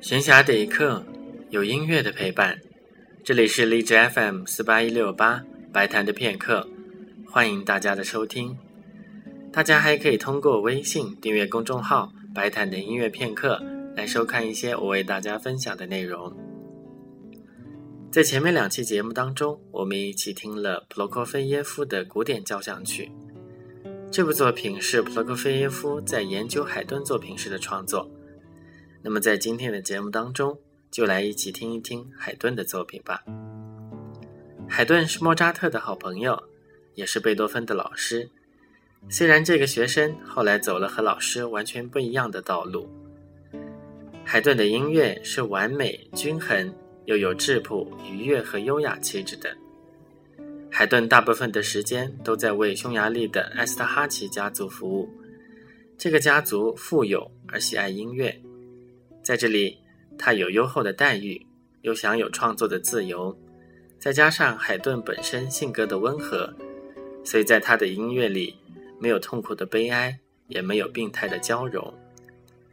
闲暇的一刻，有音乐的陪伴。这里是荔枝 FM 四八一六八白谈的片刻，欢迎大家的收听。大家还可以通过微信订阅公众号“白谈的音乐片刻”来收看一些我为大家分享的内容。在前面两期节目当中，我们一起听了普罗科菲耶夫的古典交响曲。这部作品是普罗科菲耶夫在研究海顿作品时的创作。那么，在今天的节目当中，就来一起听一听海顿的作品吧。海顿是莫扎特的好朋友，也是贝多芬的老师。虽然这个学生后来走了和老师完全不一样的道路，海顿的音乐是完美、均衡，又有质朴、愉悦和优雅气质的。海顿大部分的时间都在为匈牙利的埃斯特哈奇家族服务。这个家族富有而喜爱音乐。在这里，他有优厚的待遇，又享有创作的自由，再加上海顿本身性格的温和，所以在他的音乐里，没有痛苦的悲哀，也没有病态的娇柔，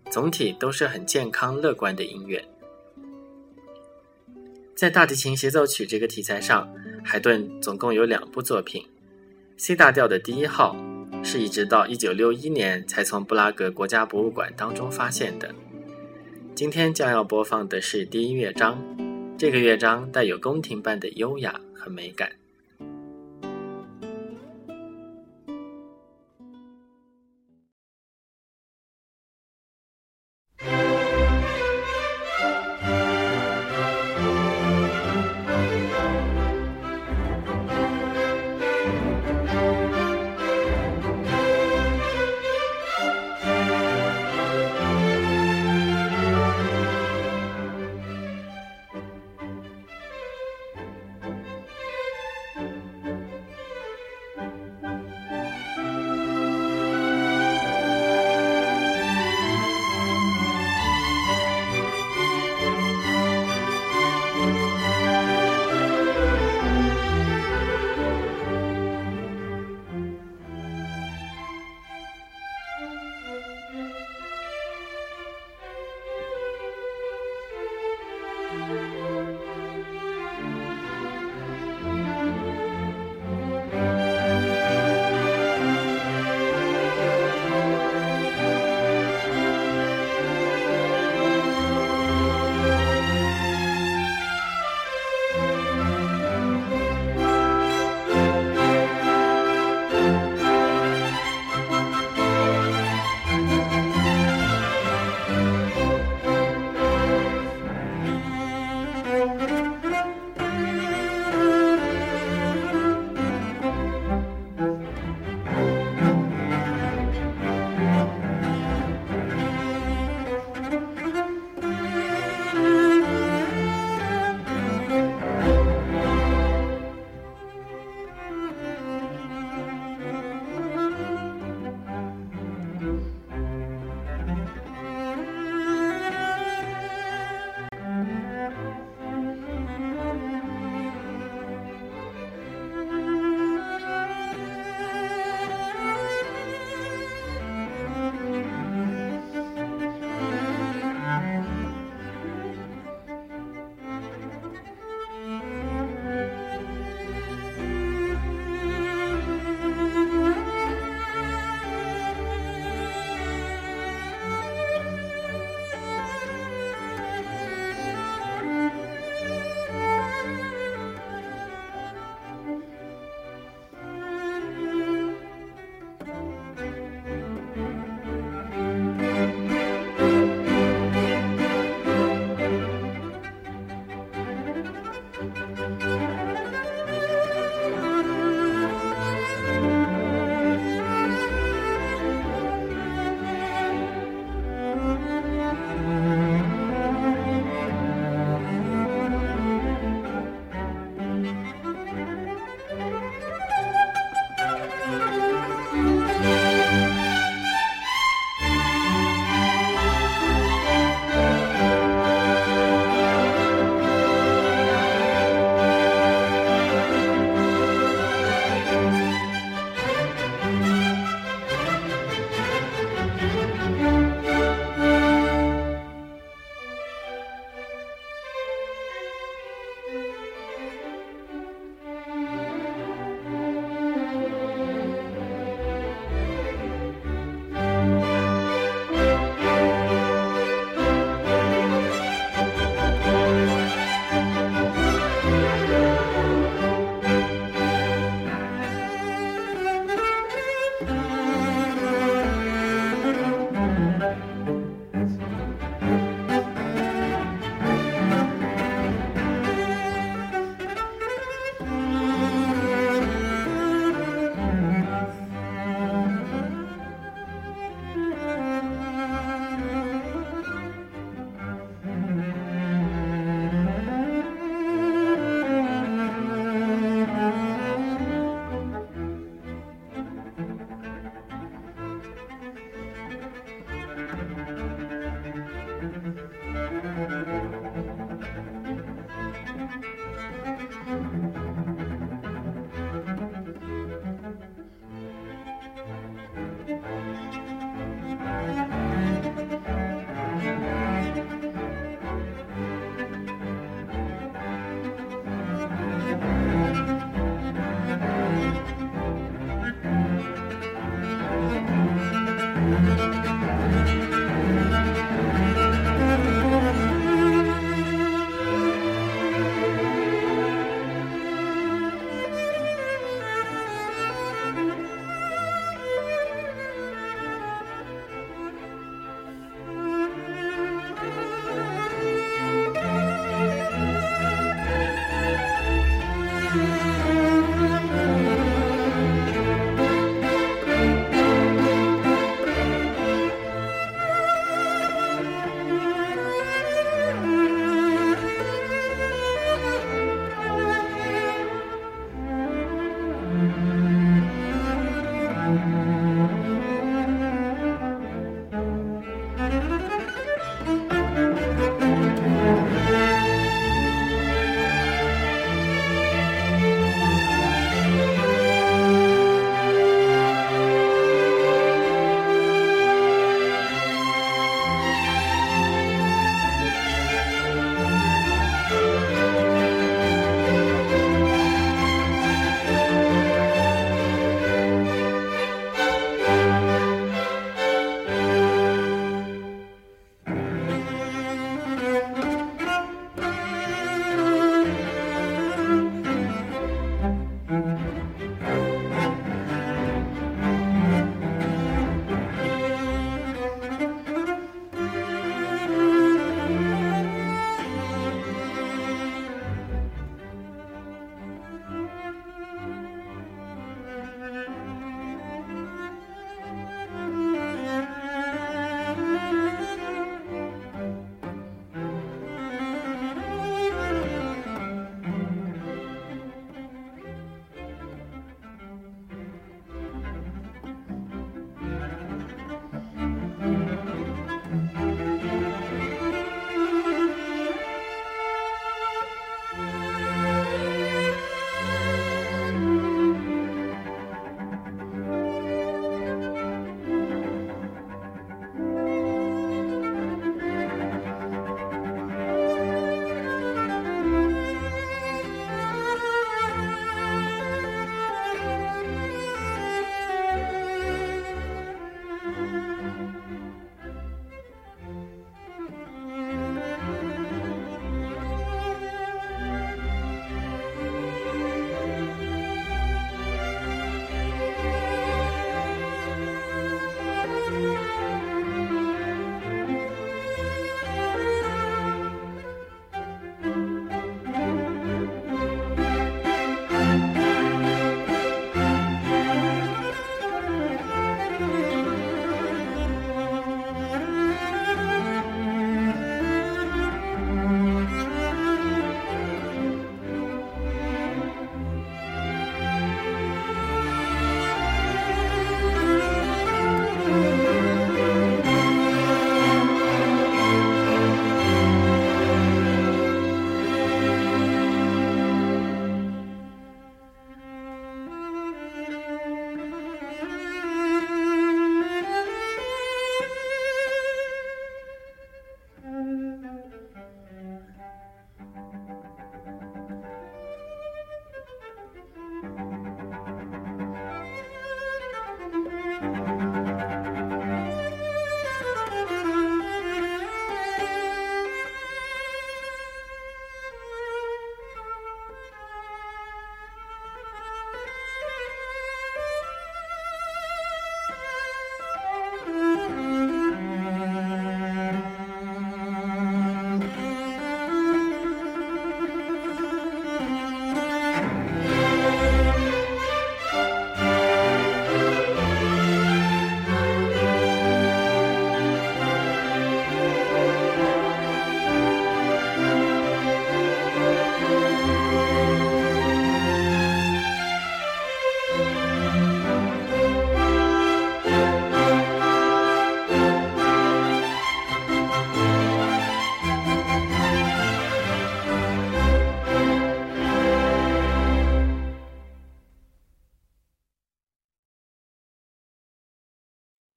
总体都是很健康乐观的音乐。在大提琴协奏曲这个题材上，海顿总共有两部作品，C 大调的第一号，是一直到一九六一年才从布拉格国家博物馆当中发现的。今天将要播放的是第一乐章，这个乐章带有宫廷般的优雅和美感。